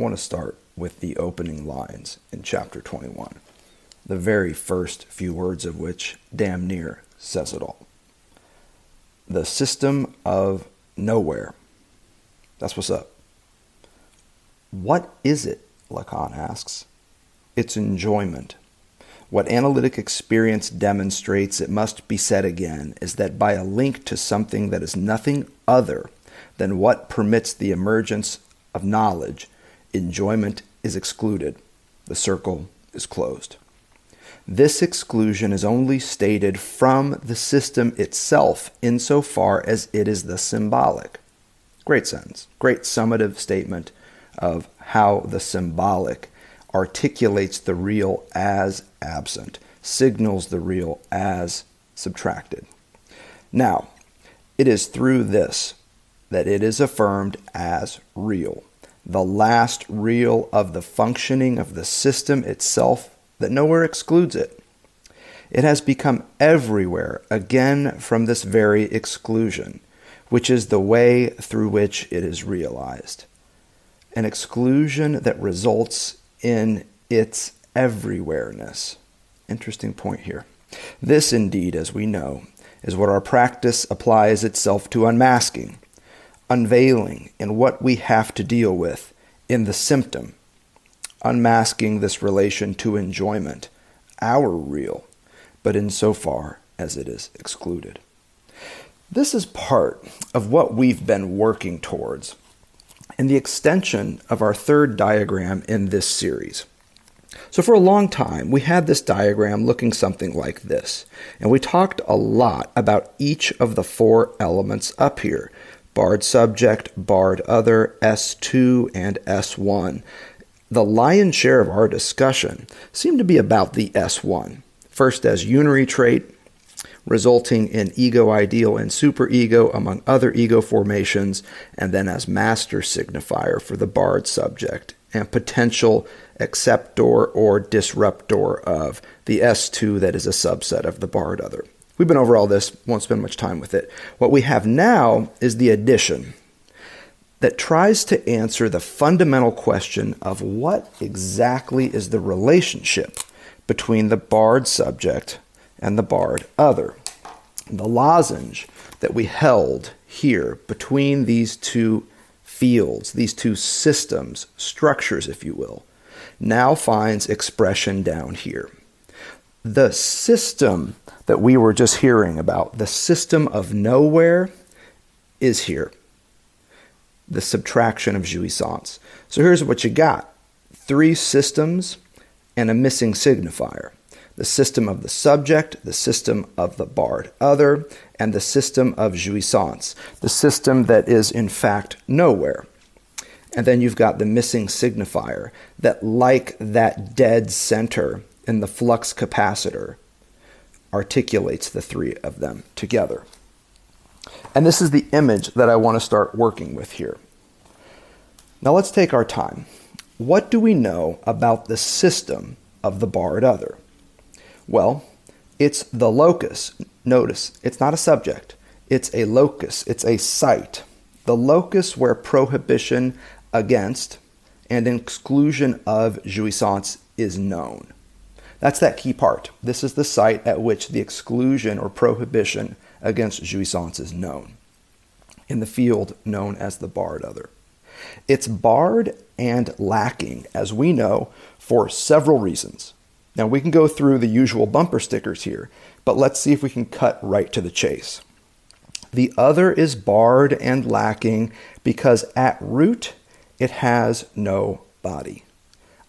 Want to start with the opening lines in chapter 21, the very first few words of which damn near says it all. The system of nowhere. That's what's up. What is it? Lacan asks. It's enjoyment. What analytic experience demonstrates, it must be said again, is that by a link to something that is nothing other than what permits the emergence of knowledge, enjoyment is excluded. The circle is closed. This exclusion is only stated from the system itself insofar as it is the symbolic. Great sentence, great summative statement of how the symbolic articulates the real as absent, signals the real as subtracted. Now, it is through this that it is affirmed as real, the last reel of the functioning of the system itself that nowhere excludes it. It has become everywhere again from this very exclusion, which is the way through which it is realized. An exclusion that results in its everywhereness. Interesting point here. This, indeed, as we know, is what our practice applies itself to unmasking, unveiling in what we have to deal with in the symptom, unmasking this relation to enjoyment, our real, but insofar as it is excluded. This is part of what we've been working towards and the extension of our third diagram in this series. So, for a long time, we had this diagram looking something like this, and we talked a lot about each of the four elements up here barred subject, barred other, S2, and S1. The lion's share of our discussion seemed to be about the S1, first as unary trait, resulting in ego ideal and superego among other ego formations, and then as master signifier for the barred subject and potential acceptor or disruptor of the S2 that is a subset of the barred other. We've been over all this, won't spend much time with it. What we have now is the addition that tries to answer the fundamental question of what exactly is the relationship between the barred subject and the barred other. The lozenge that we held here between these two fields, these two systems, structures, if you will, now finds expression down here. The system that we were just hearing about, the system of nowhere, is here. The subtraction of jouissance. So here's what you got three systems and a missing signifier the system of the subject, the system of the barred other, and the system of jouissance, the system that is in fact nowhere. And then you've got the missing signifier that, like that dead center in the flux capacitor, articulates the three of them together. And this is the image that I want to start working with here. Now let's take our time. What do we know about the system of the barred other? Well, it's the locus. Notice, it's not a subject, it's a locus, it's a site. The locus where prohibition against and exclusion of jouissance is known. That's that key part. This is the site at which the exclusion or prohibition against jouissance is known, in the field known as the barred other. It's barred and lacking, as we know, for several reasons. Now, we can go through the usual bumper stickers here, but let's see if we can cut right to the chase. The other is barred and lacking because at root it has no body.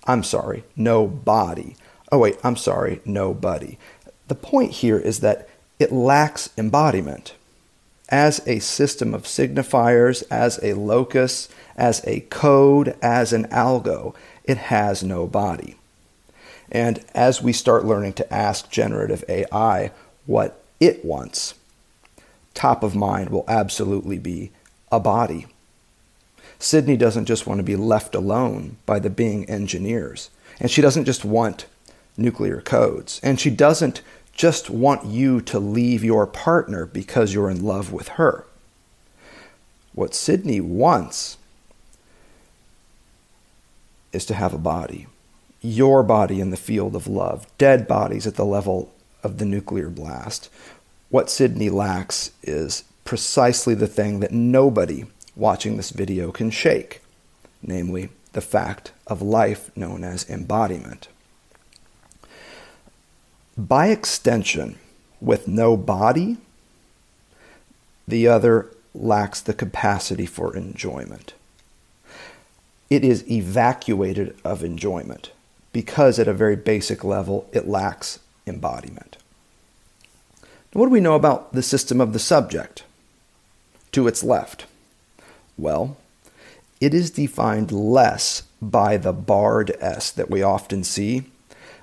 I'm sorry, no body. Oh, wait, I'm sorry, nobody. The point here is that it lacks embodiment. as a system of signifiers, as a locus, as a code, as an algo. It has no body. And as we start learning to ask generative AI what it wants, top of mind will absolutely be a body. Sydney doesn't just want to be left alone by the Bing engineers. And she doesn't just want nuclear codes. And she doesn't just want you to leave your partner because you're in love with her. What Sydney wants is to have a body, your body in the field of love, dead bodies at the level of the nuclear blast. What Sydney lacks is precisely the thing that nobody watching this video can shake, namely the fact of life known as embodiment. By extension, with no body, the other lacks the capacity for enjoyment. It is evacuated of enjoyment because, at a very basic level, it lacks embodiment. What do we know about the system of the subject? To its left. Well, it is defined less by the barred S that we often see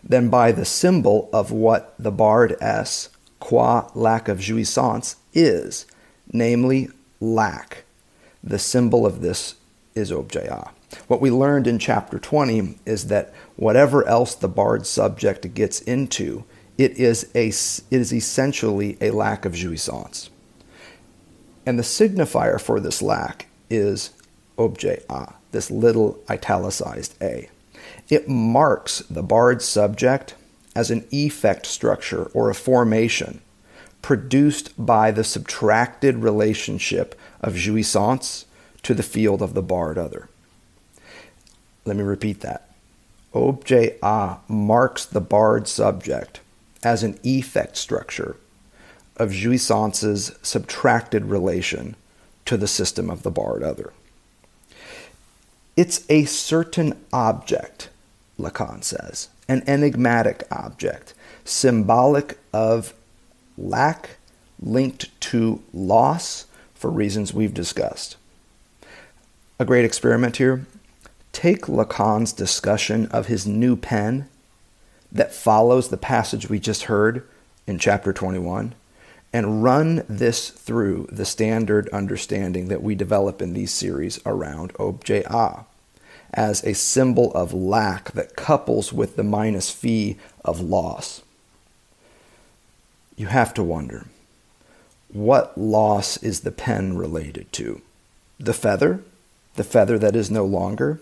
than by the symbol of what the barred S, qua lack of jouissance, is, namely lack. The symbol of this is objet A. What we learned in chapter 20 is that whatever else the barred subject gets into, it is, a, it is essentially a lack of jouissance. And the signifier for this lack is objet A, this little italicized A. It marks the barred subject as an effect structure or a formation produced by the subtracted relationship of jouissance to the field of the barred other. Let me repeat that. Objet A marks the barred subject as an effect structure of jouissance's subtracted relation to the system of the barred other. It's a certain object, Lacan says, an enigmatic object, symbolic of lack linked to loss for reasons we've discussed. A great experiment here. Take Lacan's discussion of his new pen that follows the passage we just heard in chapter 21 and run this through the standard understanding that we develop in these series around objet A as a symbol of lack that couples with the minus phi of loss. You have to wonder what loss is the pen related to? The feather? The feather that is no longer?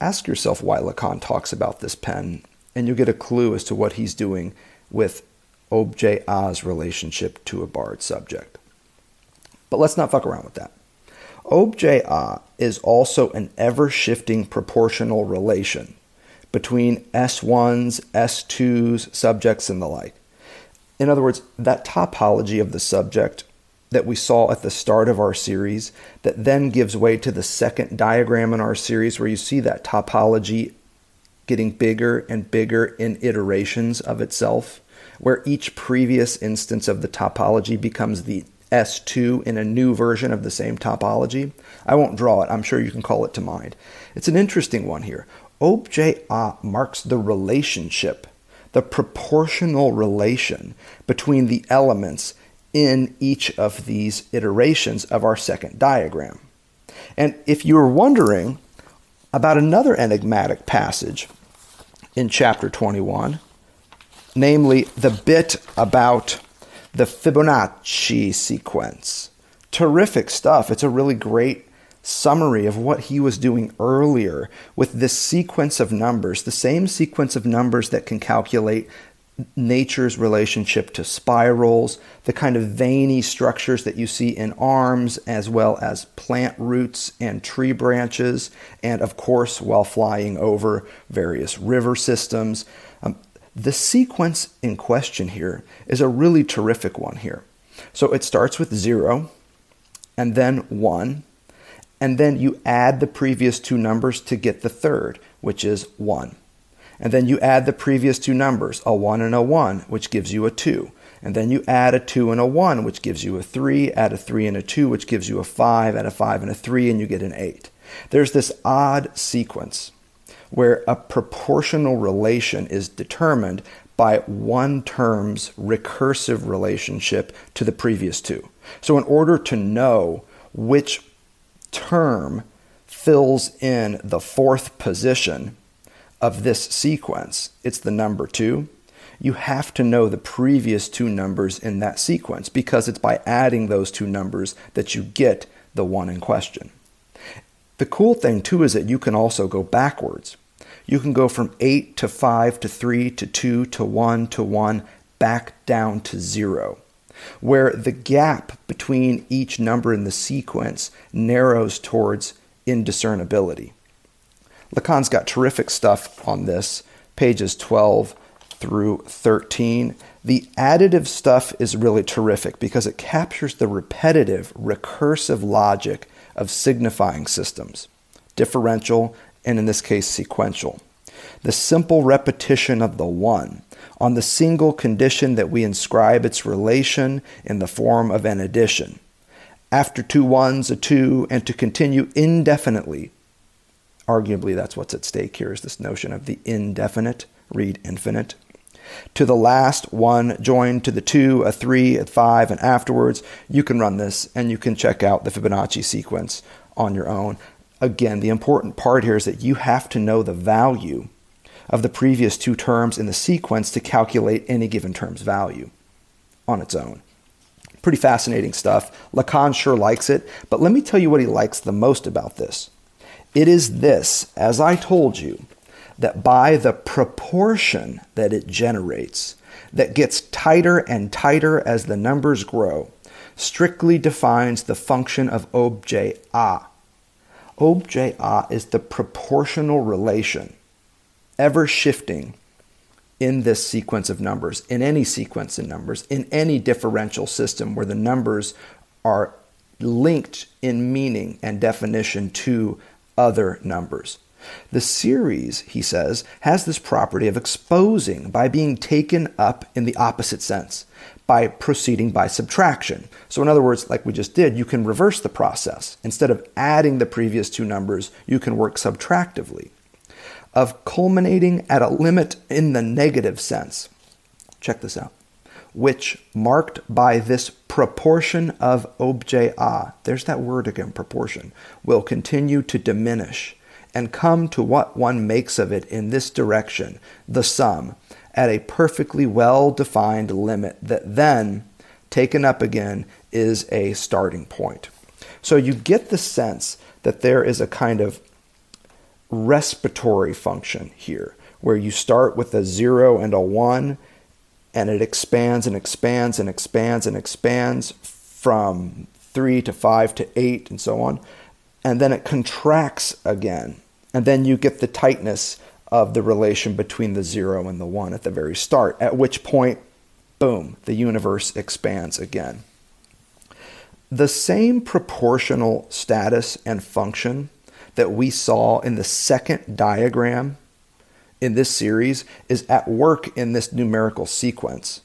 Ask yourself why Lacan talks about this pen, and you'll get a clue as to what he's doing with objet A's relationship to a barred subject. But let's not fuck around with that. Objet A is also an ever shifting proportional relation between S1s, S2s, subjects, and the like. In other words, that topology of the subject that we saw at the start of our series, that then gives way to the second diagram in our series, where you see that topology getting bigger and bigger in iterations of itself where each previous instance of the topology becomes the S2 in a new version of the same topology. I won't draw it, I'm sure you can call it to mind. It's an interesting one here. Objet A marks the relationship, the proportional relation between the elements in each of these iterations of our second diagram. And if you were wondering about another enigmatic passage in chapter 21, namely the bit about the Fibonacci sequence. Terrific stuff. It's a really great summary of what he was doing earlier with this sequence of numbers, the same sequence of numbers that can calculate nature's relationship to spirals, the kind of veiny structures that you see in arms, as well as plant roots and tree branches, and of course, while flying over various river systems. The sequence in question here is a really terrific one here. So it starts with zero and then one, and then you add the previous two numbers to get the third, which is one. And then you add the previous two numbers, a one and a one, which gives you a two. And then you add a 2 and a 1, which gives you a 3, add a 3 and a 2, which gives you a 5, add a 5 and a 3, and you get an 8. There's this odd sequence where a proportional relation is determined by one term's recursive relationship to the previous two. So, in order to know which term fills in the fourth position of this sequence, it's the number two. You have to know the previous two numbers in that sequence because it's by adding those two numbers that you get the one in question. The cool thing, too, is that you can also go backwards. You can go from 8 to 5 to 3 to 2 to 1 to 1 back down to 0, where the gap between each number in the sequence narrows towards indiscernibility. Lacan's got terrific stuff on this, pages 12 through 13. The additive stuff is really terrific because it captures the repetitive, recursive logic of signifying systems, differential, and in this case, sequential. The simple repetition of the one on the single condition that we inscribe its relation in the form of an addition. After two ones, a two, and to continue indefinitely. Arguably, that's what's at stake here is this notion of the indefinite, read infinite. To the last one joined to the two, a three, a five, and afterwards, you can run this and you can check out the Fibonacci sequence on your own. Again, the important part here is that you have to know the value of the previous two terms in the sequence to calculate any given term's value on its own. Pretty fascinating stuff. Lacan sure likes it, but let me tell you what he likes the most about this. It is this, as I told you, that by the proportion that it generates, that gets tighter and tighter as the numbers grow, strictly defines the function of objet A objet A is the proportional relation, ever shifting in this sequence of numbers, in any sequence of numbers, in any differential system where the numbers are linked in meaning and definition to other numbers. The series, he says, has this property of exposing by being taken up in the opposite sense, by proceeding by subtraction. So, in other words, like we just did, you can reverse the process. Instead of adding the previous two numbers, you can work subtractively. Of culminating at a limit in the negative sense. Check this out. Which, marked by this proportion of objet A, there's that word again, proportion, will continue to diminish and come to what one makes of it in this direction, the sum, at a perfectly well defined limit that then, taken up again, is a starting point. So you get the sense that there is a kind of respiratory function here, where you start with a zero and a one, and it expands and expands and expands and expands from three to five to eight and so on. And then it contracts again. And then you get the tightness of the relation between the zero and the one at the very start, at which point, boom, the universe expands again. The same proportional status and function that we saw in the second diagram in this series is at work in this numerical sequence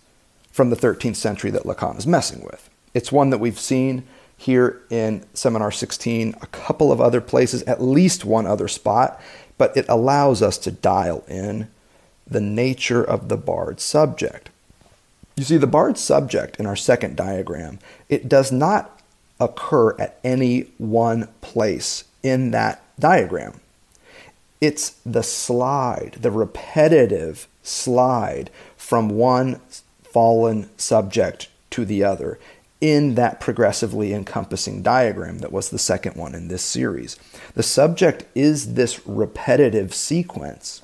from the 13th century that Lacan is messing with. It's one that we've seen here in Seminar 16, a couple of other places, at least one other spot, but it allows us to dial in the nature of the barred subject. You see, the barred subject in our second diagram, it does not occur at any one place in that diagram. It's the slide, the repetitive slide from one fallen subject to the other in that progressively encompassing diagram that was the second one in this series. The subject is this repetitive sequence,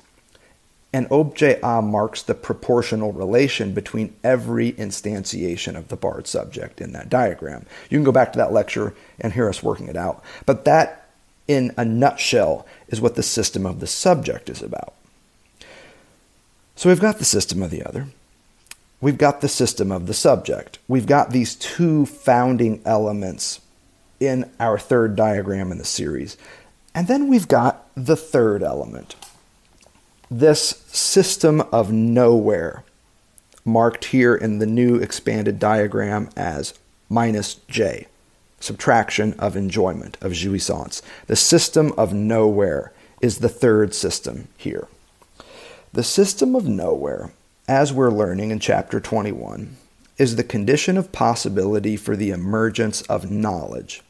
and objet A marks the proportional relation between every instantiation of the barred subject in that diagram. You can go back to that lecture and hear us working it out. But that, in a nutshell, is what the system of the subject is about. So we've got the system of the other we've got the system of the subject. We've got these two founding elements in our third diagram in the series. And then we've got the third element this system of nowhere marked here in the new expanded diagram as minus j, subtraction of enjoyment, of jouissance. The system of nowhere is the third system here. The system of nowhere, as we're learning in chapter 21, is the condition of possibility for the emergence of knowledge.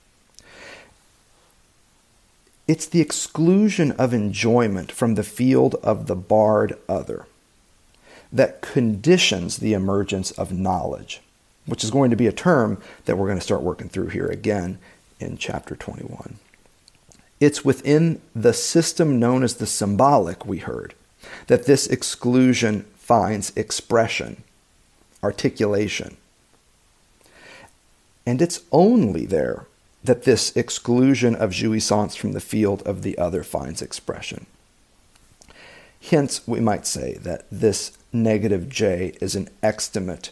It's the exclusion of enjoyment from the field of the barred other that conditions the emergence of knowledge, which is going to be a term that we're going to start working through here again in chapter 21. It's within the system known as the symbolic, we heard, that this exclusion finds expression, articulation. And it's only there that this exclusion of jouissance from the field of the other finds expression. Hence, we might say that this negative j is an extimate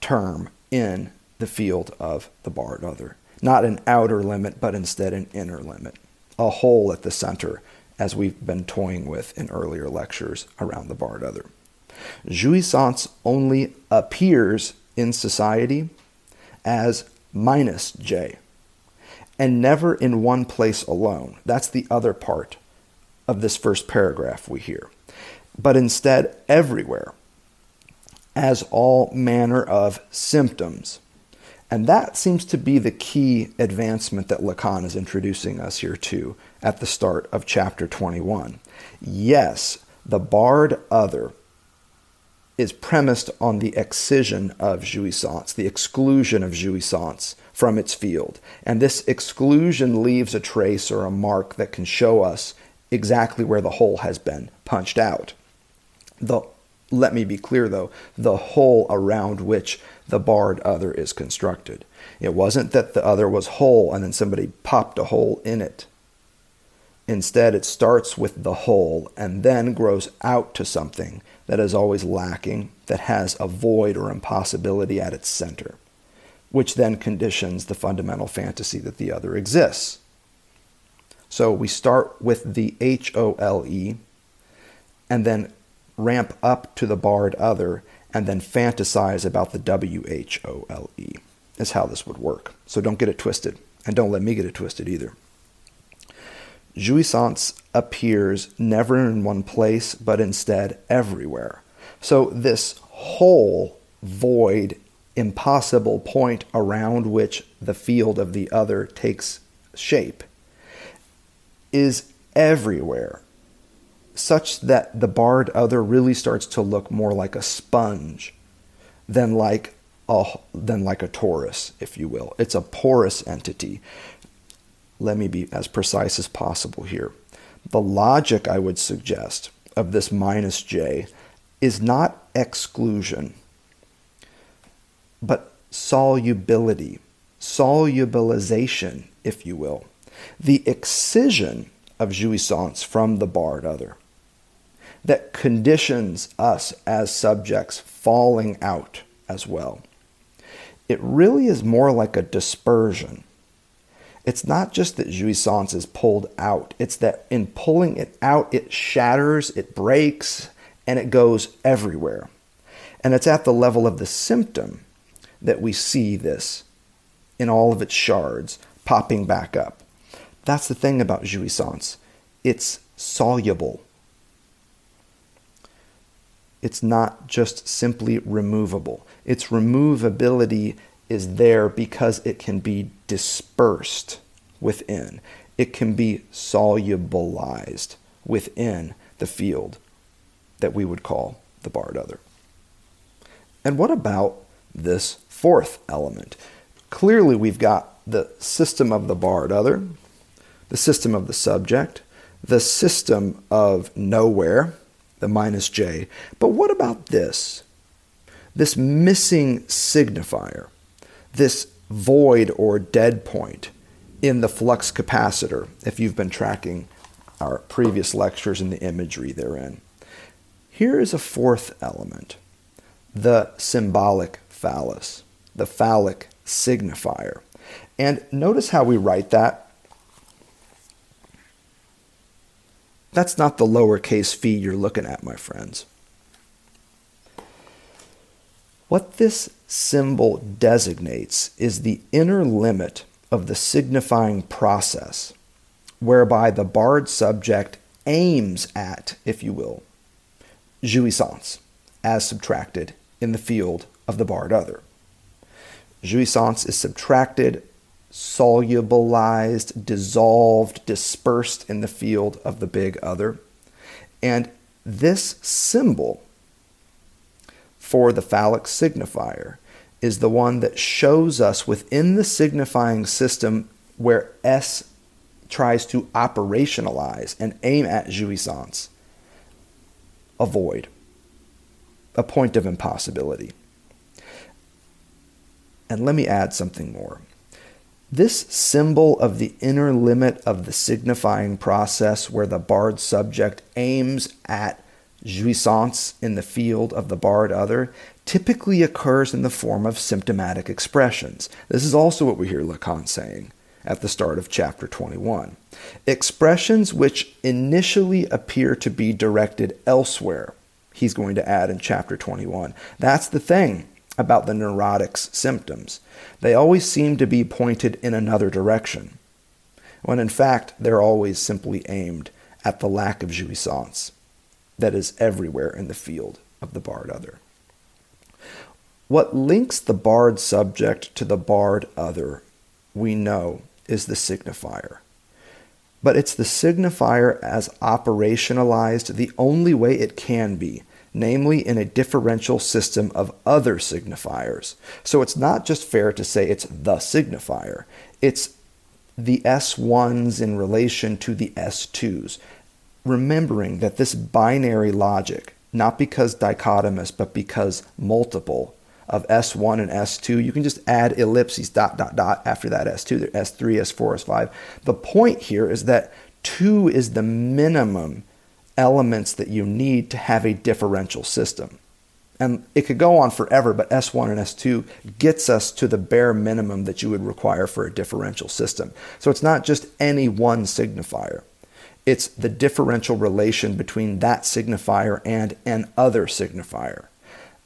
term in the field of the barred other. Not an outer limit, but instead an inner limit, a hole at the center, as we've been toying with in earlier lectures around the barred other. Jouissance only appears in society as minus j, and never in one place alone. That's the other part of this first paragraph we hear. But instead, everywhere, as all manner of symptoms. And that seems to be the key advancement that Lacan is introducing us here to at the start of chapter 21. Yes, the barred other is premised on the excision of jouissance, the exclusion of jouissance from its field. And this exclusion leaves a trace or a mark that can show us exactly where the hole has been punched out. The, let me be clear though, the hole around which the barred other is constructed. It wasn't that the other was whole and then somebody popped a hole in it. Instead, it starts with the whole and then grows out to something that is always lacking, that has a void or impossibility at its center, which then conditions the fundamental fantasy that the other exists. So we start with the H O L E and then ramp up to the barred other and then fantasize about the W H O L E, is how this would work. So don't get it twisted, and don't let me get it twisted either. Jouissance appears never in one place, but instead everywhere. So, this whole void, impossible point around which the field of the other takes shape is everywhere, such that the barred other really starts to look more like a sponge than like a, than like a torus, if you will. It's a porous entity let me be as precise as possible here. The logic I would suggest of this minus j is not exclusion, but solubility, solubilization, if you will, the excision of jouissance from the barred other that conditions us as subjects falling out as well. It really is more like a dispersion it's not just that jouissance is pulled out, it's that in pulling it out, it shatters, it breaks, and it goes everywhere. And it's at the level of the symptom that we see this in all of its shards popping back up. That's the thing about jouissance it's soluble. It's not just simply removable. Its removability is there because it can be dispersed within. It can be solubilized within the field that we would call the barred other. And what about this fourth element? Clearly, we've got the system of the barred other, the system of the subject, the system of nowhere, the minus j. But what about this? This missing signifier this void or dead point in the flux capacitor, if you've been tracking our previous lectures and the imagery therein. Here is a fourth element the symbolic phallus, the phallic signifier. And notice how we write that. That's not the lowercase phi you're looking at, my friends. What this symbol designates is the inner limit of the signifying process, whereby the barred subject aims at, if you will, jouissance, as subtracted in the field of the barred other. Jouissance is subtracted, solubilized, dissolved, dispersed in the field of the big other. And this symbol for the phallic signifier is the one that shows us within the signifying system where S tries to operationalize and aim at jouissance, a void, a point of impossibility. And let me add something more. This symbol of the inner limit of the signifying process where the barred subject aims at jouissance in the field of the barred other typically occurs in the form of symptomatic expressions. This is also what we hear Lacan saying at the start of chapter 21. Expressions which initially appear to be directed elsewhere, he's going to add in chapter 21. That's the thing about the neurotic's symptoms. They always seem to be pointed in another direction, when in fact they're always simply aimed at the lack of jouissance that is everywhere in the field of the barred other. What links the barred subject to the barred other, we know, is the signifier. But it's the signifier as operationalized the only way it can be, namely in a differential system of other signifiers. So it's not just fair to say it's the signifier, it's the S1s in relation to the S2s remembering that this binary logic, not because dichotomous, but because multiple of S1 and S2, you can just add ellipses, dot, dot, dot after that S2, S3, S4, S5. The point here is that 2 is the minimum elements that you need to have a differential system. And it could go on forever, but S1 and S2 gets us to the bare minimum that you would require for a differential system. So it's not just any one signifier. It's the differential relation between that signifier and an other signifier.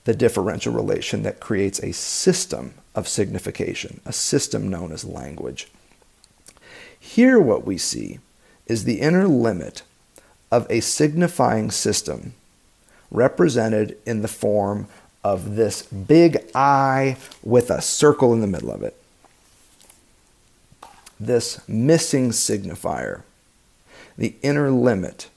The differential relation that creates a system of signification, a system known as language. Here, what we see is the inner limit of a signifying system represented in the form of this big I with a circle in the middle of it. This missing signifier the inner limit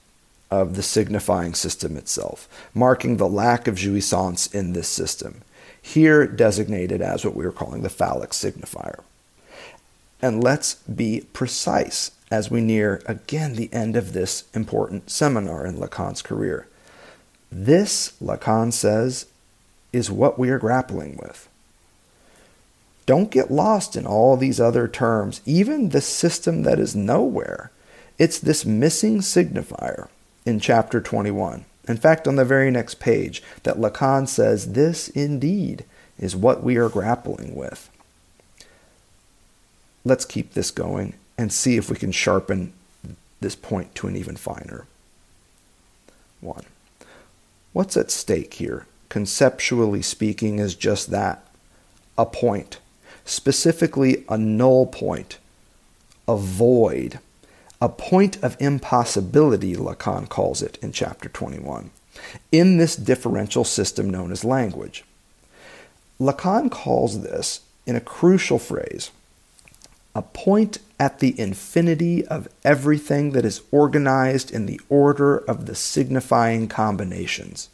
of the signifying system itself, marking the lack of jouissance in this system, here designated as what we are calling the phallic signifier. And let's be precise as we near again the end of this important seminar in Lacan's career. This, Lacan says, is what we are grappling with. Don't get lost in all these other terms, even the system that is nowhere it's this missing signifier in chapter 21. In fact, on the very next page, that Lacan says this indeed is what we are grappling with. Let's keep this going and see if we can sharpen this point to an even finer one. What's at stake here, conceptually speaking, is just that a point, specifically a null point, a void a point of impossibility, Lacan calls it in chapter 21, in this differential system known as language. Lacan calls this, in a crucial phrase, a point at the infinity of everything that is organized in the order of the signifying combinations.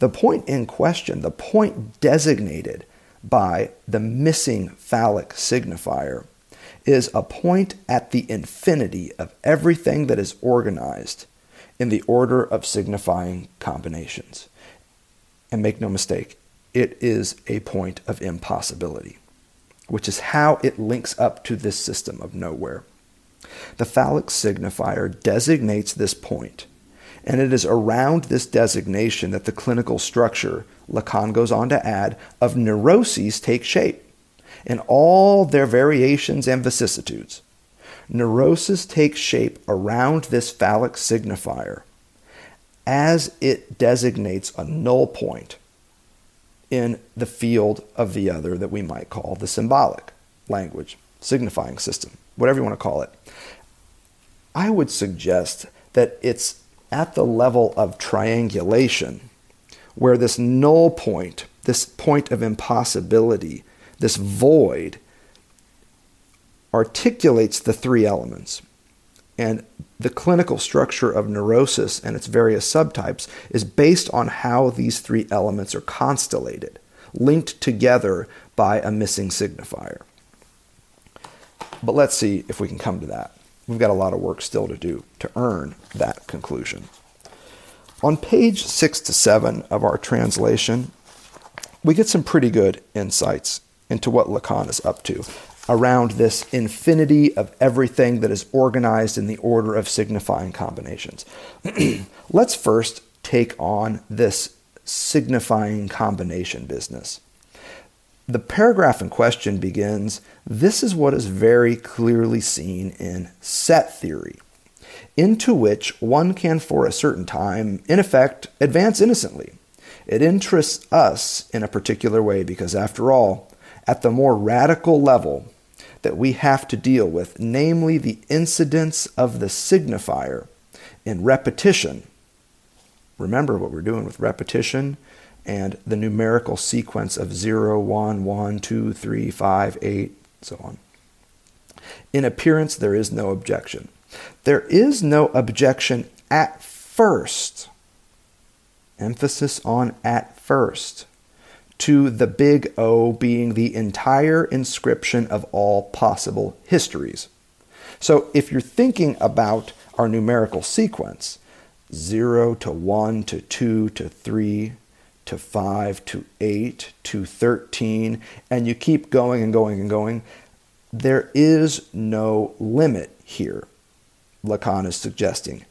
The point in question, the point designated by the missing phallic signifier, is a point at the infinity of everything that is organized in the order of signifying combinations. And make no mistake, it is a point of impossibility, which is how it links up to this system of nowhere. The phallic signifier designates this point, and it is around this designation that the clinical structure, Lacan goes on to add, of neuroses take shape in all their variations and vicissitudes. Neurosis takes shape around this phallic signifier as it designates a null point in the field of the other that we might call the symbolic language, signifying system, whatever you want to call it. I would suggest that it's at the level of triangulation where this null point, this point of impossibility, this void, articulates the three elements. And the clinical structure of neurosis and its various subtypes is based on how these three elements are constellated, linked together by a missing signifier. But let's see if we can come to that. We've got a lot of work still to do to earn that conclusion. On page six to seven of our translation, we get some pretty good insights into what Lacan is up to around this infinity of everything that is organized in the order of signifying combinations. Let's first take on this signifying combination business. The paragraph in question begins This is what is very clearly seen in set theory, into which one can for a certain time, in effect, advance innocently. It interests us in a particular way because, after all, at the more radical level that we have to deal with, namely the incidence of the signifier in repetition. Remember what we're doing with repetition and the numerical sequence of 0, 1, 1, 2, 3, 5, 8, so on. In appearance, there is no objection. There is no objection at first. Emphasis on at first. To the big O being the entire inscription of all possible histories. So if you're thinking about our numerical sequence, 0 to 1 to 2 to 3 to 5 to 8 to 13, and you keep going and going and going, there is no limit here, Lacan is suggesting.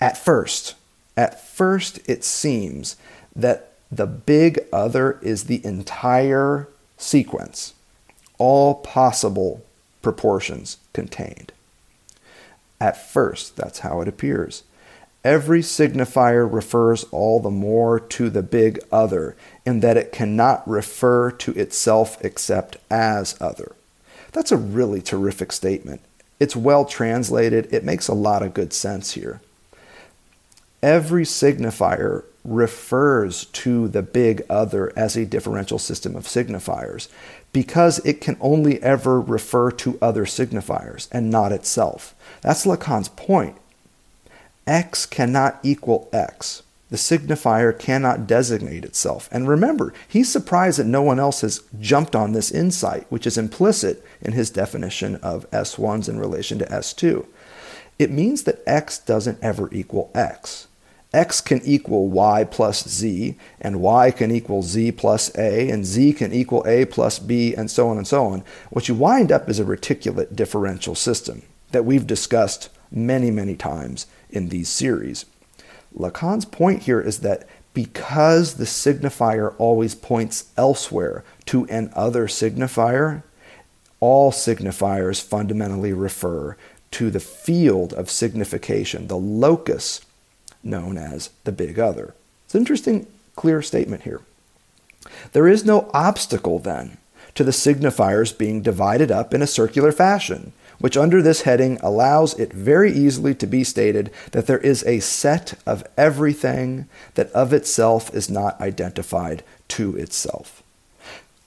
At first, at first, it seems that the big other is the entire sequence, all possible proportions contained. At first, that's how it appears. Every signifier refers all the more to the big other in that it cannot refer to itself except as other. That's a really terrific statement. It's well translated, it makes a lot of good sense here. Every signifier refers to the big other as a differential system of signifiers because it can only ever refer to other signifiers and not itself. That's Lacan's point x cannot equal x. The signifier cannot designate itself. And remember, he's surprised that no one else has jumped on this insight, which is implicit in his definition of S1s in relation to S2. It means that x doesn't ever equal x. x can equal y plus z, and y can equal z plus a, and z can equal a plus b, and so on and so on. What you wind up is a reticulate differential system that we've discussed many, many times in these series. Lacan's point here is that because the signifier always points elsewhere to an other signifier, all signifiers fundamentally refer to the field of signification, the locus known as the big other. It's an interesting, clear statement here. There is no obstacle then to the signifiers being divided up in a circular fashion which under this heading allows it very easily to be stated that there is a set of everything that of itself is not identified to itself.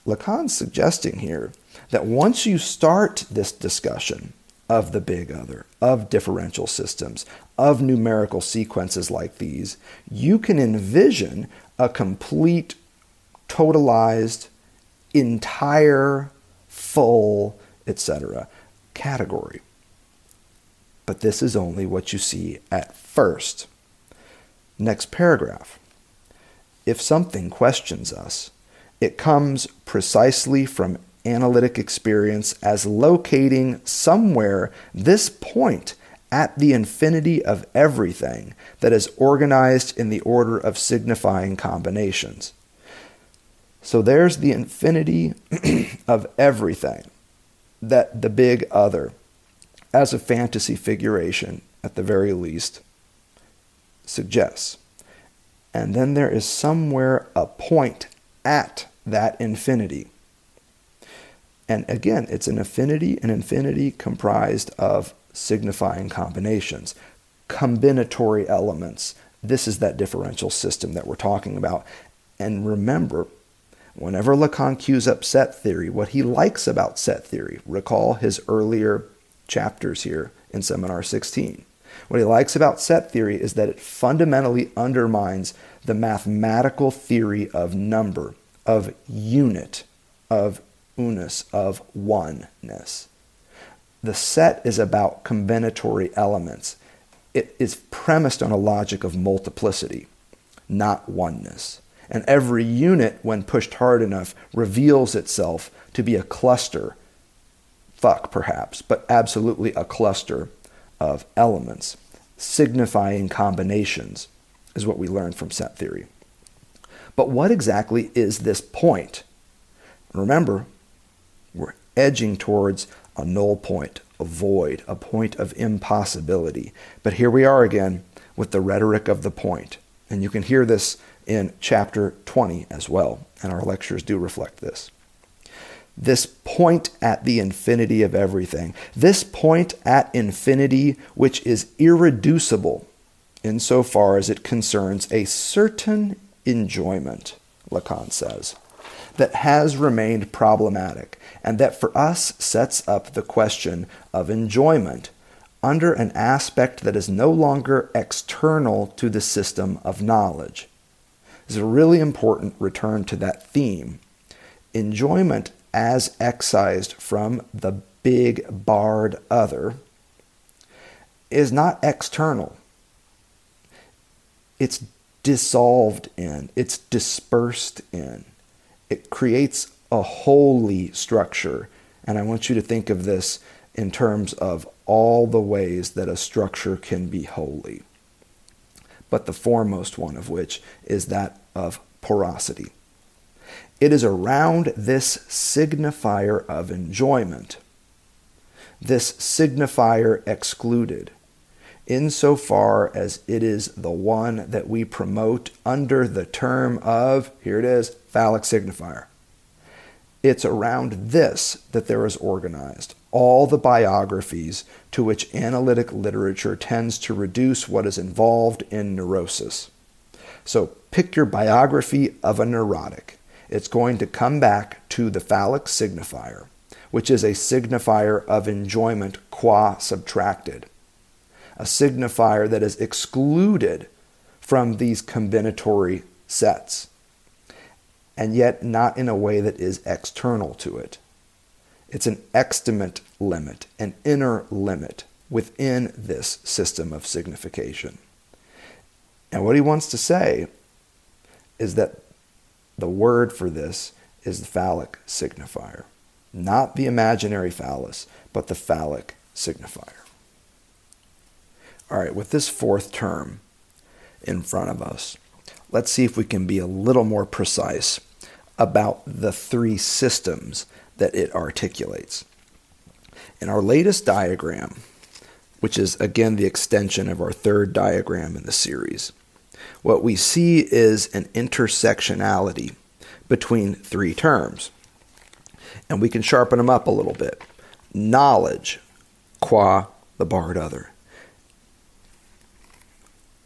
Lacan's suggesting here that once you start this discussion of the big other, of differential systems, of numerical sequences like these, you can envision a complete, totalized, entire, full, etc category. But this is only what you see at first. Next paragraph. If something questions us, it comes precisely from analytic experience as locating somewhere this point at the infinity of everything that is organized in the order of signifying combinations. So there's the infinity of everything that the big other, as a fantasy figuration at the very least, suggests. And then there is somewhere a point at that infinity. And again, it's an affinity, an infinity comprised of signifying combinations, combinatory elements. This is that differential system that we're talking about. And remember, whenever Lacan cues up set theory, what he likes about set theory, recall his earlier chapters here in Seminar 16. What he likes about set theory is that it fundamentally undermines the mathematical theory of number, of unit, of unus, of oneness. The set is about combinatory elements. It is premised on a logic of multiplicity, not oneness. And every unit, when pushed hard enough, reveals itself to be a cluster, fuck perhaps, but absolutely a cluster of elements. Signifying combinations is what we learn from set theory. But what exactly is this point? Remember, we're edging towards a null point, a void, a point of impossibility. But here we are again with the rhetoric of the point. And you can hear this in chapter 20 as well, and our lectures do reflect this. This point at the infinity of everything, this point at infinity which is irreducible insofar as it concerns a certain enjoyment, Lacan says that has remained problematic, and that for us sets up the question of enjoyment under an aspect that is no longer external to the system of knowledge. This is a really important return to that theme. Enjoyment, as excised from the big barred other, is not external. It's dissolved in, it's dispersed in it creates a holey structure. And I want you to think of this in terms of all the ways that a structure can be holey. But the foremost one of which is that of porosity. It is around this signifier of enjoyment, this signifier excluded, insofar as it is the one that we promote under the term of, here it is, phallic signifier. It's around this that there is organized all the biographies to which analytic literature tends to reduce what is involved in neurosis. So pick your biography of a neurotic. It's going to come back to the phallic signifier, which is a signifier of enjoyment qua subtracted a signifier that is excluded from these combinatory sets, and yet not in a way that is external to it. It's an extimate limit, an inner limit within this system of signification. And what he wants to say is that the word for this is the phallic signifier, not the imaginary phallus, but the phallic signifier. All right, with this fourth term in front of us, let's see if we can be a little more precise about the three systems that it articulates. In our latest diagram, which is again the extension of our third diagram in the series, what we see is an intersectionality between three terms. And we can sharpen them up a little bit. Knowledge, qua the barred other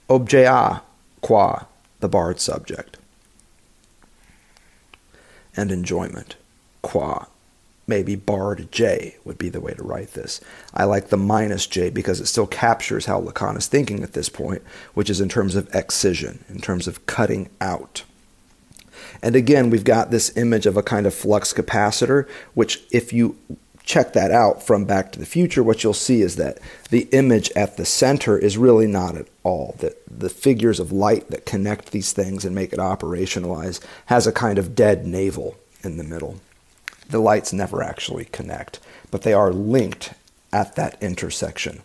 objet a qua the barred subject, and enjoyment qua maybe barred J would be the way to write this. I like the minus J because it still captures how Lacan is thinking at this point, which is in terms of excision, in terms of cutting out. And again, we've got this image of a kind of flux capacitor, which, if you check that out from Back to the Future, what you'll see is that the image at the center is really not at all. That the figures of light that connect these things and make it operationalize has a kind of dead navel in the middle. The lights never actually connect, but they are linked at that intersection.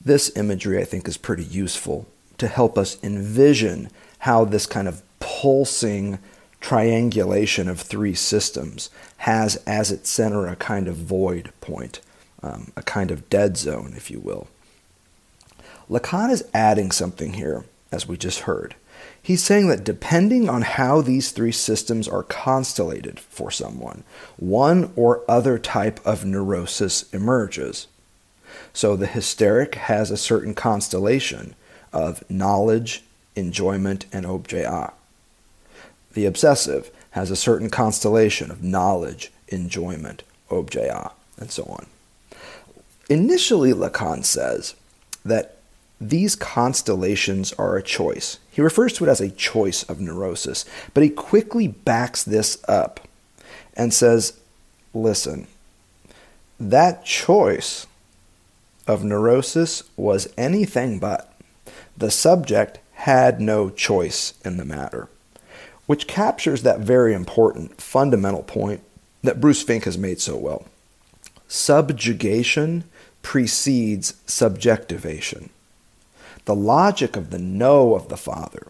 This imagery, I think, is pretty useful to help us envision how this kind of pulsing triangulation of three systems has as its center a kind of void point, um, a kind of dead zone, if you will. Lacan is adding something here, as we just heard. He's saying that depending on how these three systems are constellated for someone, one or other type of neurosis emerges. So the hysteric has a certain constellation of knowledge, enjoyment, and objet. The obsessive has a certain constellation of knowledge, enjoyment, objet, and so on. Initially, Lacan says that these constellations are a choice. He refers to it as a choice of neurosis, but he quickly backs this up and says, listen, that choice of neurosis was anything but. The subject had no choice in the matter, which captures that very important fundamental point that Bruce Fink has made so well. Subjugation precedes subjectivation the logic of the no of the Father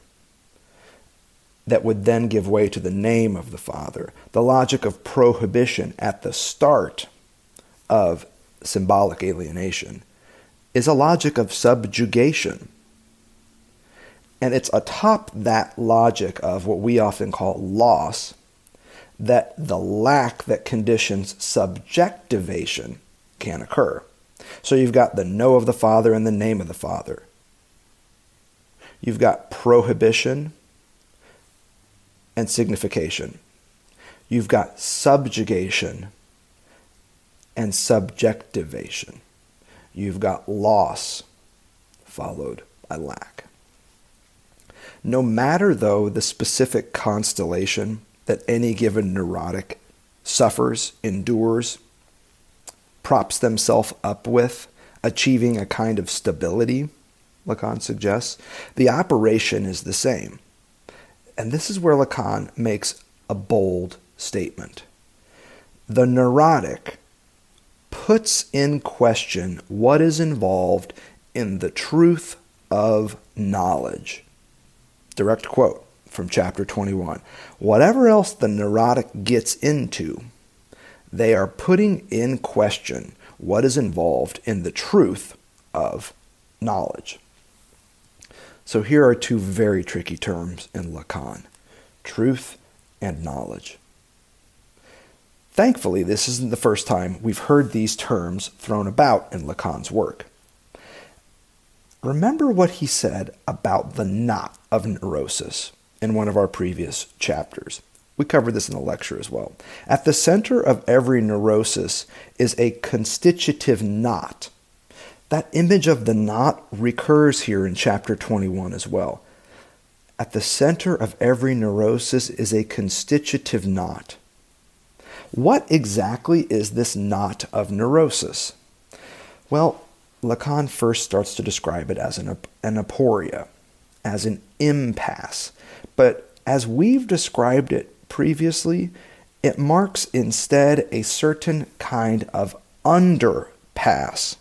that would then give way to the name of the Father, the logic of prohibition at the start of symbolic alienation, is a logic of subjugation. And it's atop that logic of what we often call loss that the lack that conditions subjectivation can occur. So you've got the no of the Father and the name of the Father. You've got prohibition and signification. You've got subjugation and subjectivation. You've got loss followed by lack. No matter, though, the specific constellation that any given neurotic suffers, endures, props themselves up with, achieving a kind of stability Lacan suggests, the operation is the same. And this is where Lacan makes a bold statement. The neurotic puts in question what is involved in the truth of knowledge. Direct quote from chapter 21. Whatever else the neurotic gets into, they are putting in question what is involved in the truth of knowledge. So here are two very tricky terms in Lacan truth and knowledge. Thankfully, this isn't the first time we've heard these terms thrown about in Lacan's work. Remember what he said about the knot of neurosis in one of our previous chapters. We covered this in the lecture as well. At the center of every neurosis is a constitutive knot that image of the knot recurs here in chapter 21 as well. At the center of every neurosis is a constitutive knot. What exactly is this knot of neurosis? Well, Lacan first starts to describe it as an, an aporia, as an impasse. But as we've described it previously, it marks instead a certain kind of underpass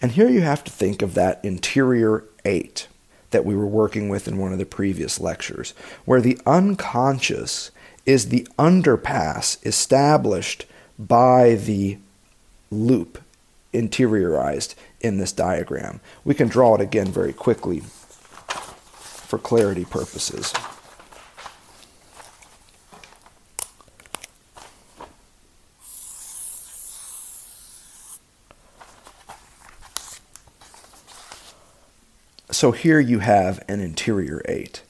and here you have to think of that interior eight that we were working with in one of the previous lectures, where the unconscious is the underpass established by the loop interiorized in this diagram. We can draw it again very quickly for clarity purposes. So here you have an interior 8.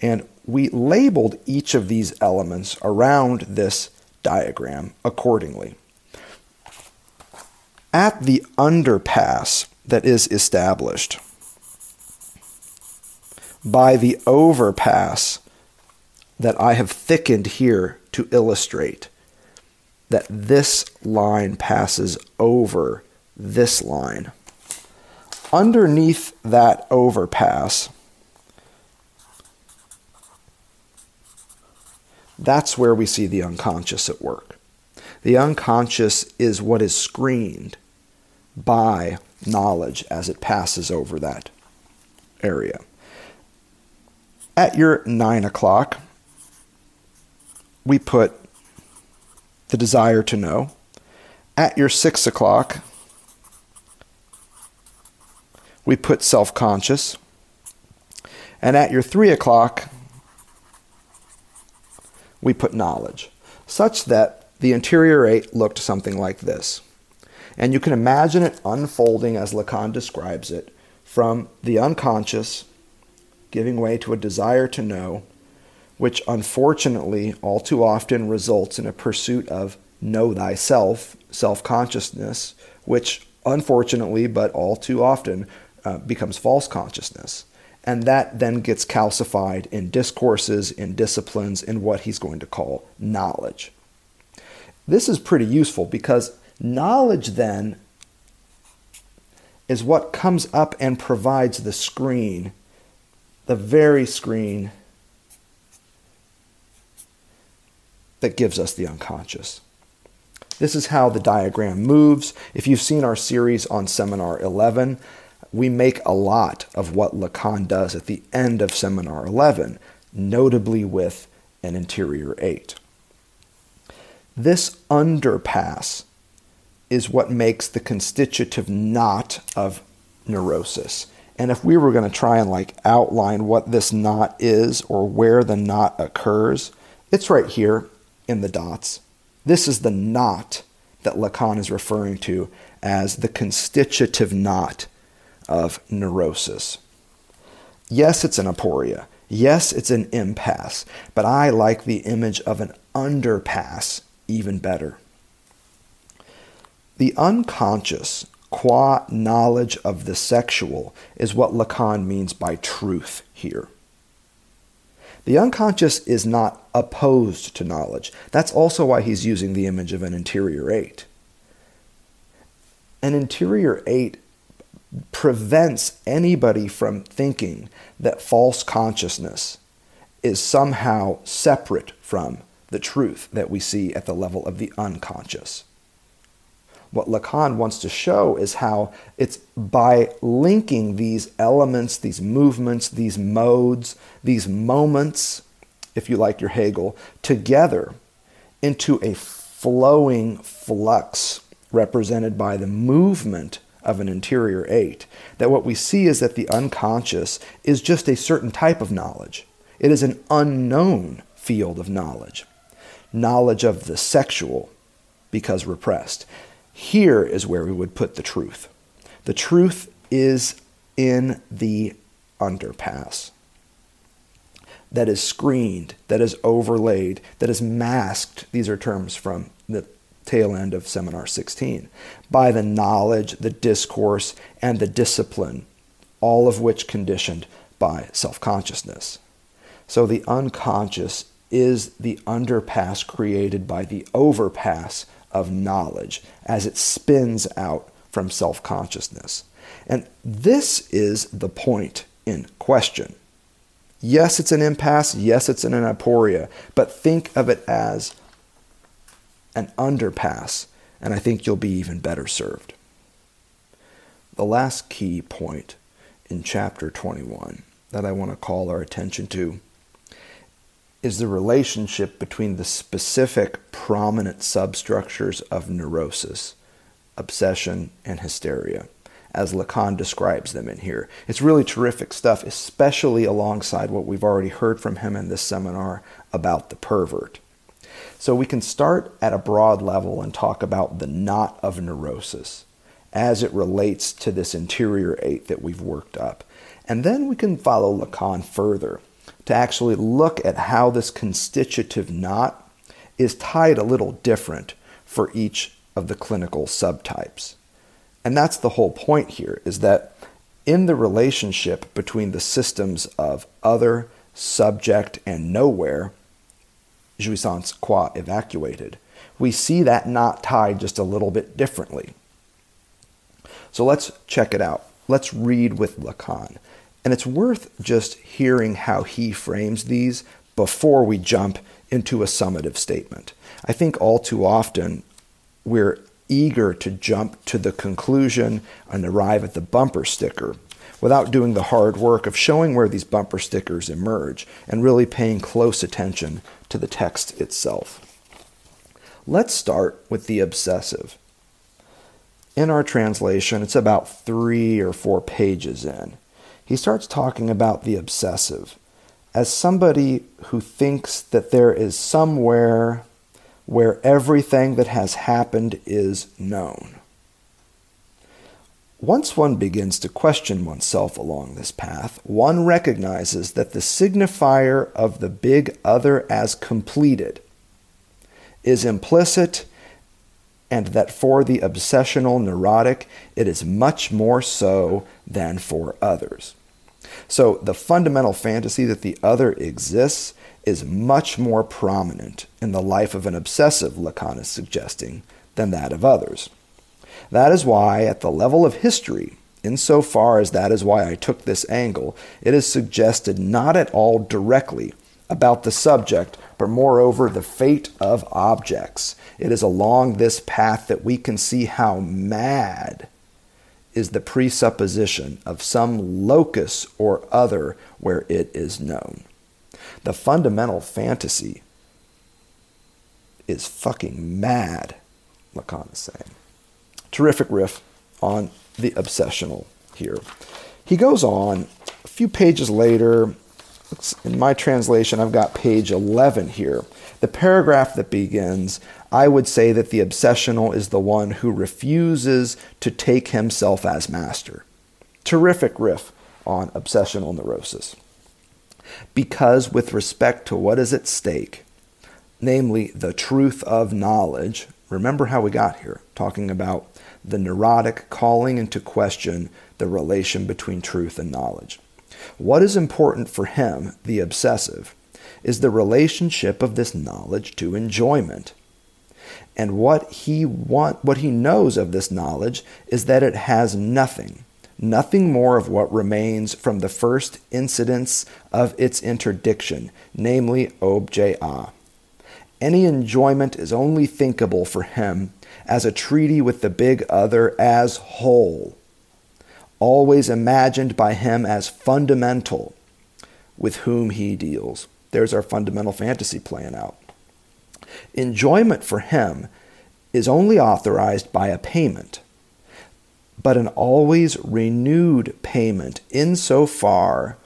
And we labeled each of these elements around this diagram accordingly. At the underpass that is established by the overpass that I have thickened here to illustrate that this line passes over this line underneath that overpass, that's where we see the unconscious at work. The unconscious is what is screened by knowledge as it passes over that area. At your nine o'clock, we put the desire to know. At your six o'clock, we put self conscious. And at your three o'clock, we put knowledge, such that the interior eight looked something like this. And you can imagine it unfolding as Lacan describes it from the unconscious, giving way to a desire to know, which unfortunately all too often results in a pursuit of know thyself, self consciousness, which unfortunately, but all too often, uh, becomes false consciousness. And that then gets calcified in discourses, in disciplines, in what he's going to call knowledge. This is pretty useful because knowledge then is what comes up and provides the screen, the very screen that gives us the unconscious. This is how the diagram moves. If you've seen our series on Seminar 11, we make a lot of what Lacan does at the end of Seminar 11, notably with an interior 8. This underpass is what makes the constitutive knot of neurosis. And if we were going to try and like outline what this knot is or where the knot occurs, it's right here in the dots. This is the knot that Lacan is referring to as the constitutive knot of neurosis. Yes, it's an aporia. Yes, it's an impasse, but I like the image of an underpass even better. The unconscious, qua knowledge of the sexual, is what Lacan means by truth here. The unconscious is not opposed to knowledge. That's also why he's using the image of an interior eight. An interior eight prevents anybody from thinking that false consciousness is somehow separate from the truth that we see at the level of the unconscious. What Lacan wants to show is how it's by linking these elements, these movements, these modes, these moments, if you like your Hegel, together into a flowing flux represented by the movement of an interior eight, that what we see is that the unconscious is just a certain type of knowledge. It is an unknown field of knowledge, knowledge of the sexual because repressed. Here is where we would put the truth. The truth is in the underpass that is screened, that is overlaid, that is masked. These are terms from the tail end of Seminar 16 by the knowledge, the discourse, and the discipline, all of which conditioned by self consciousness. So the unconscious is the underpass created by the overpass of knowledge as it spins out from self consciousness. And this is the point in question. Yes, it's an impasse. Yes, it's an aporia. But think of it as an underpass, and I think you'll be even better served. The last key point in chapter 21 that I want to call our attention to is the relationship between the specific prominent substructures of neurosis, obsession, and hysteria, as Lacan describes them in here. It's really terrific stuff, especially alongside what we've already heard from him in this seminar about the pervert. So we can start at a broad level and talk about the knot of neurosis as it relates to this interior eight that we've worked up. And then we can follow Lacan further to actually look at how this constitutive knot is tied a little different for each of the clinical subtypes. And that's the whole point here is that in the relationship between the systems of other, subject, and nowhere, jouissance qua evacuated, we see that knot tied just a little bit differently. So let's check it out. Let's read with Lacan. And it's worth just hearing how he frames these before we jump into a summative statement. I think all too often we're eager to jump to the conclusion and arrive at the bumper sticker without doing the hard work of showing where these bumper stickers emerge and really paying close attention to the text itself. Let's start with the obsessive. In our translation, it's about three or four pages in he starts talking about the obsessive as somebody who thinks that there is somewhere where everything that has happened is known. Once one begins to question oneself along this path, one recognizes that the signifier of the big other as completed is implicit and that for the obsessional neurotic, it is much more so than for others. So, the fundamental fantasy that the other exists is much more prominent in the life of an obsessive, Lacan is suggesting, than that of others. That is why, at the level of history, insofar as that is why I took this angle, it is suggested not at all directly about the subject, but moreover the fate of objects. It is along this path that we can see how mad is the presupposition of some locus or other where it is known. The fundamental fantasy is fucking mad, Lacan is saying. Terrific riff on the obsessional here. He goes on a few pages later in my translation, I've got page 11 here. The paragraph that begins, I would say that the obsessional is the one who refuses to take himself as master. Terrific riff on obsessional neurosis. Because, with respect to what is at stake, namely the truth of knowledge, remember how we got here, talking about the neurotic calling into question the relation between truth and knowledge. What is important for him, the obsessive, is the relationship of this knowledge to enjoyment. And what he want, what he knows of this knowledge is that it has nothing, nothing more of what remains from the first incidents of its interdiction, namely objet a. Any enjoyment is only thinkable for him as a treaty with the big other as whole, always imagined by him as fundamental with whom he deals. There's our fundamental fantasy playing out. Enjoyment for him is only authorized by a payment, but an always renewed payment insofar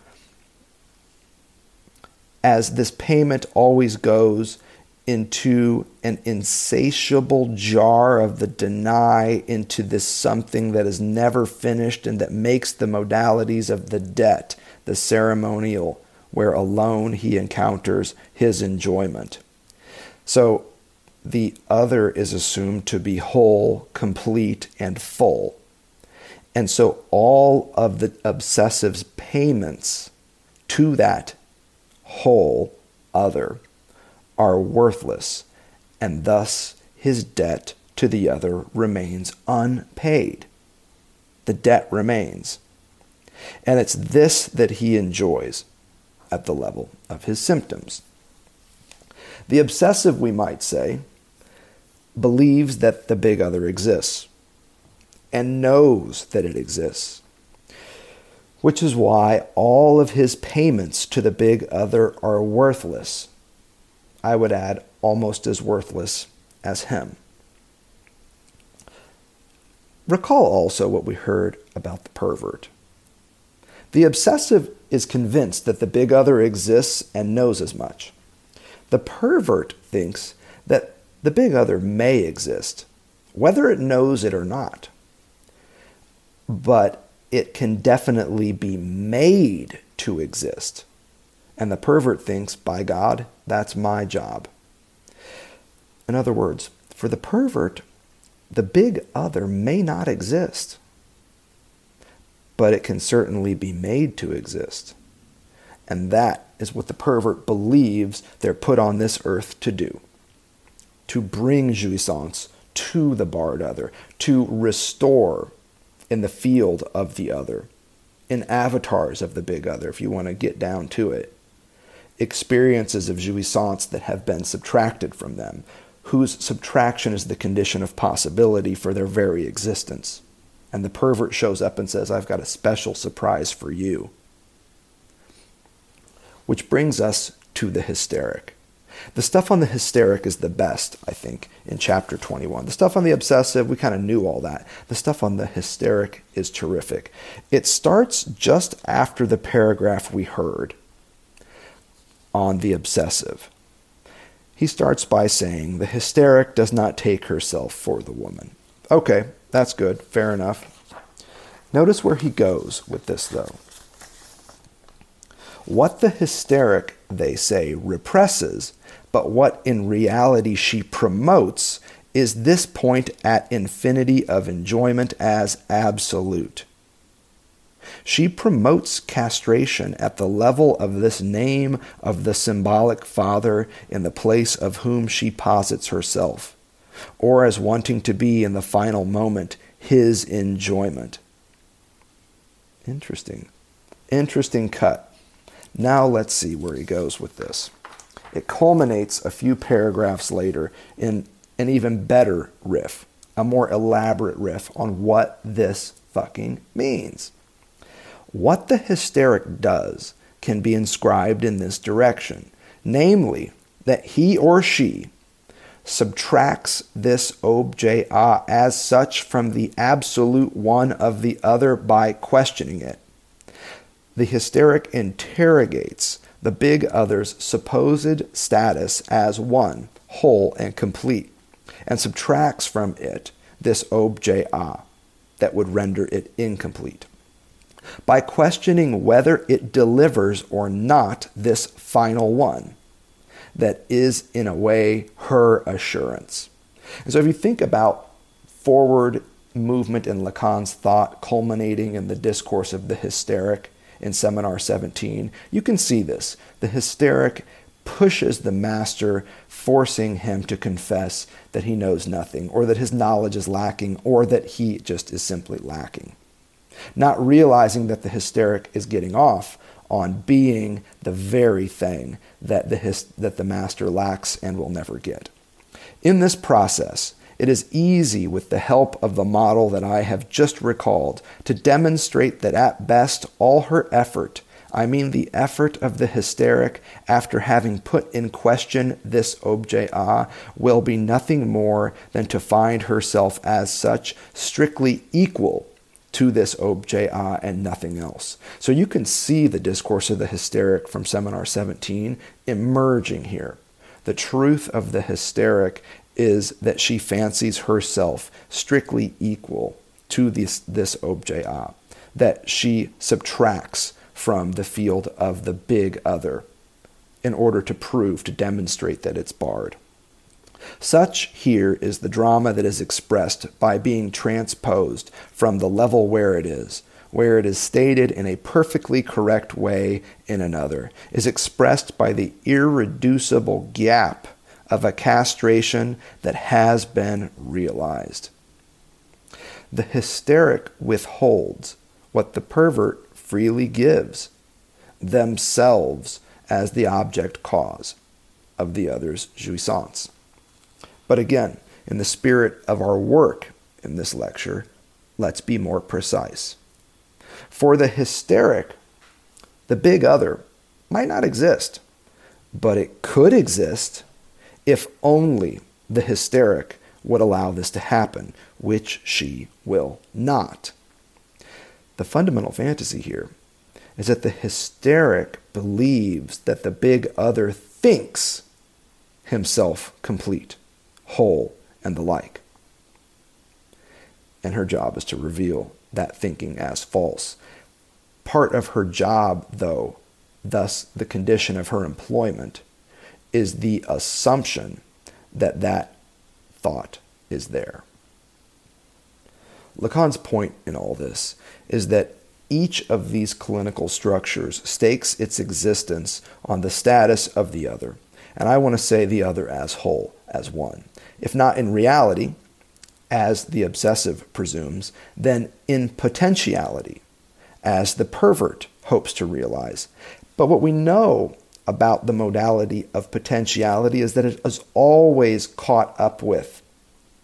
as this payment always goes into an insatiable jar of the Danaids into this something that is never finished and that makes the modalities of the debt the ceremonial where alone he encounters his enjoyment. So the other is assumed to be whole, complete, and full. And so all of the obsessive's payments to that whole other are worthless, and thus his debt to the other remains unpaid. The debt remains. And it's this that he enjoys at the level of his symptoms. The obsessive, we might say, believes that the big other exists and knows that it exists, which is why all of his payments to the big other are worthless I would add, almost as worthless as him. Recall also what we heard about the pervert. The obsessive is convinced that the big other exists and knows as much. The pervert thinks that the big other may exist, whether it knows it or not. But it can definitely be made to exist. And the pervert thinks, by God, that's my job. In other words, for the pervert, the big other may not exist, but it can certainly be made to exist. And that is what the pervert believes they're put on this earth to do to bring jouissance to the barred other, to restore in the field of the other, in avatars of the big other, if you want to get down to it experiences of jouissance that have been subtracted from them, whose subtraction is the condition of possibility for their very existence. And the pervert shows up and says, I've got a special surprise for you. Which brings us to the hysteric. The stuff on the hysteric is the best, I think, in chapter 21. The stuff on the obsessive, we kind of knew all that. The stuff on the hysteric is terrific. It starts just after the paragraph we heard on the obsessive. He starts by saying, The hysteric does not take herself for the woman. Okay, that's good. Fair enough. Notice where he goes with this, though. What the hysteric, they say, represses, but what in reality she promotes, is this point at infinity of enjoyment as absolute. She promotes castration at the level of this name of the symbolic father in the place of whom she posits herself, or as wanting to be in the final moment his enjoyment. Interesting. Interesting cut. Now let's see where he goes with this. It culminates a few paragraphs later in an even better riff, a more elaborate riff on what this fucking means. What the hysteric does can be inscribed in this direction, namely, that he or she subtracts this objet a as such from the absolute one of the other by questioning it the hysteric interrogates the big other's supposed status as one, whole, and complete, and subtracts from it this objet a that would render it incomplete. By questioning whether it delivers or not this final one, that is, in a way, her assurance. And so if you think about forward movement in Lacan's thought culminating in the discourse of the hysteric, in Seminar 17. You can see this. The hysteric pushes the master, forcing him to confess that he knows nothing, or that his knowledge is lacking, or that he just is simply lacking. Not realizing that the hysteric is getting off on being the very thing that the, his, that the master lacks and will never get. In this process, it is easy, with the help of the model that I have just recalled, to demonstrate that at best all her effort, I mean the effort of the hysteric after having put in question this objet a, will be nothing more than to find herself as such strictly equal to this objet a and nothing else. So you can see the discourse of the hysteric from Seminar 17 emerging here. The truth of the hysteric is that she fancies herself strictly equal to this, this objet a, that she subtracts from the field of the big other in order to prove, to demonstrate that it's barred. Such here is the drama that is expressed by being transposed from the level where it is, where it is stated in a perfectly correct way in another, is expressed by the irreducible gap of a castration that has been realized. The hysteric withholds what the pervert freely gives, themselves as the object cause of the other's jouissance. But again, in the spirit of our work in this lecture, let's be more precise. For the hysteric, the big other might not exist, but it could exist if only the hysteric would allow this to happen, which she will not. The fundamental fantasy here is that the hysteric believes that the big other thinks himself complete, whole, and the like. And her job is to reveal that thinking as false. Part of her job, though, thus the condition of her employment, is the assumption that that thought is there. Lacan's point in all this is that each of these clinical structures stakes its existence on the status of the other, and I want to say the other as whole, as one. If not in reality, as the obsessive presumes, then in potentiality, as the pervert hopes to realize. But what we know about the modality of potentiality is that it is always caught up with,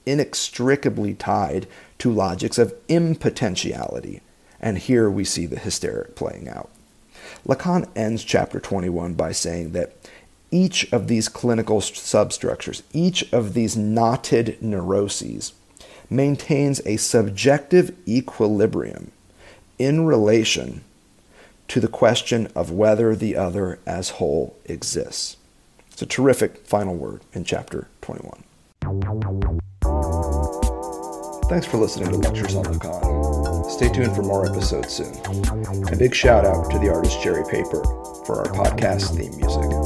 inextricably tied to logics of impotentiality. And here we see the hysteric playing out. Lacan ends chapter 21 by saying that each of these clinical substructures, each of these knotted neuroses, maintains a subjective equilibrium in relation to the question of whether the other as whole exists. It's a terrific final word in chapter 21. Thanks for listening to Lectures on the Lacan. Stay tuned for more episodes soon. A big shout out to the artist Jerry Paper for our podcast theme music.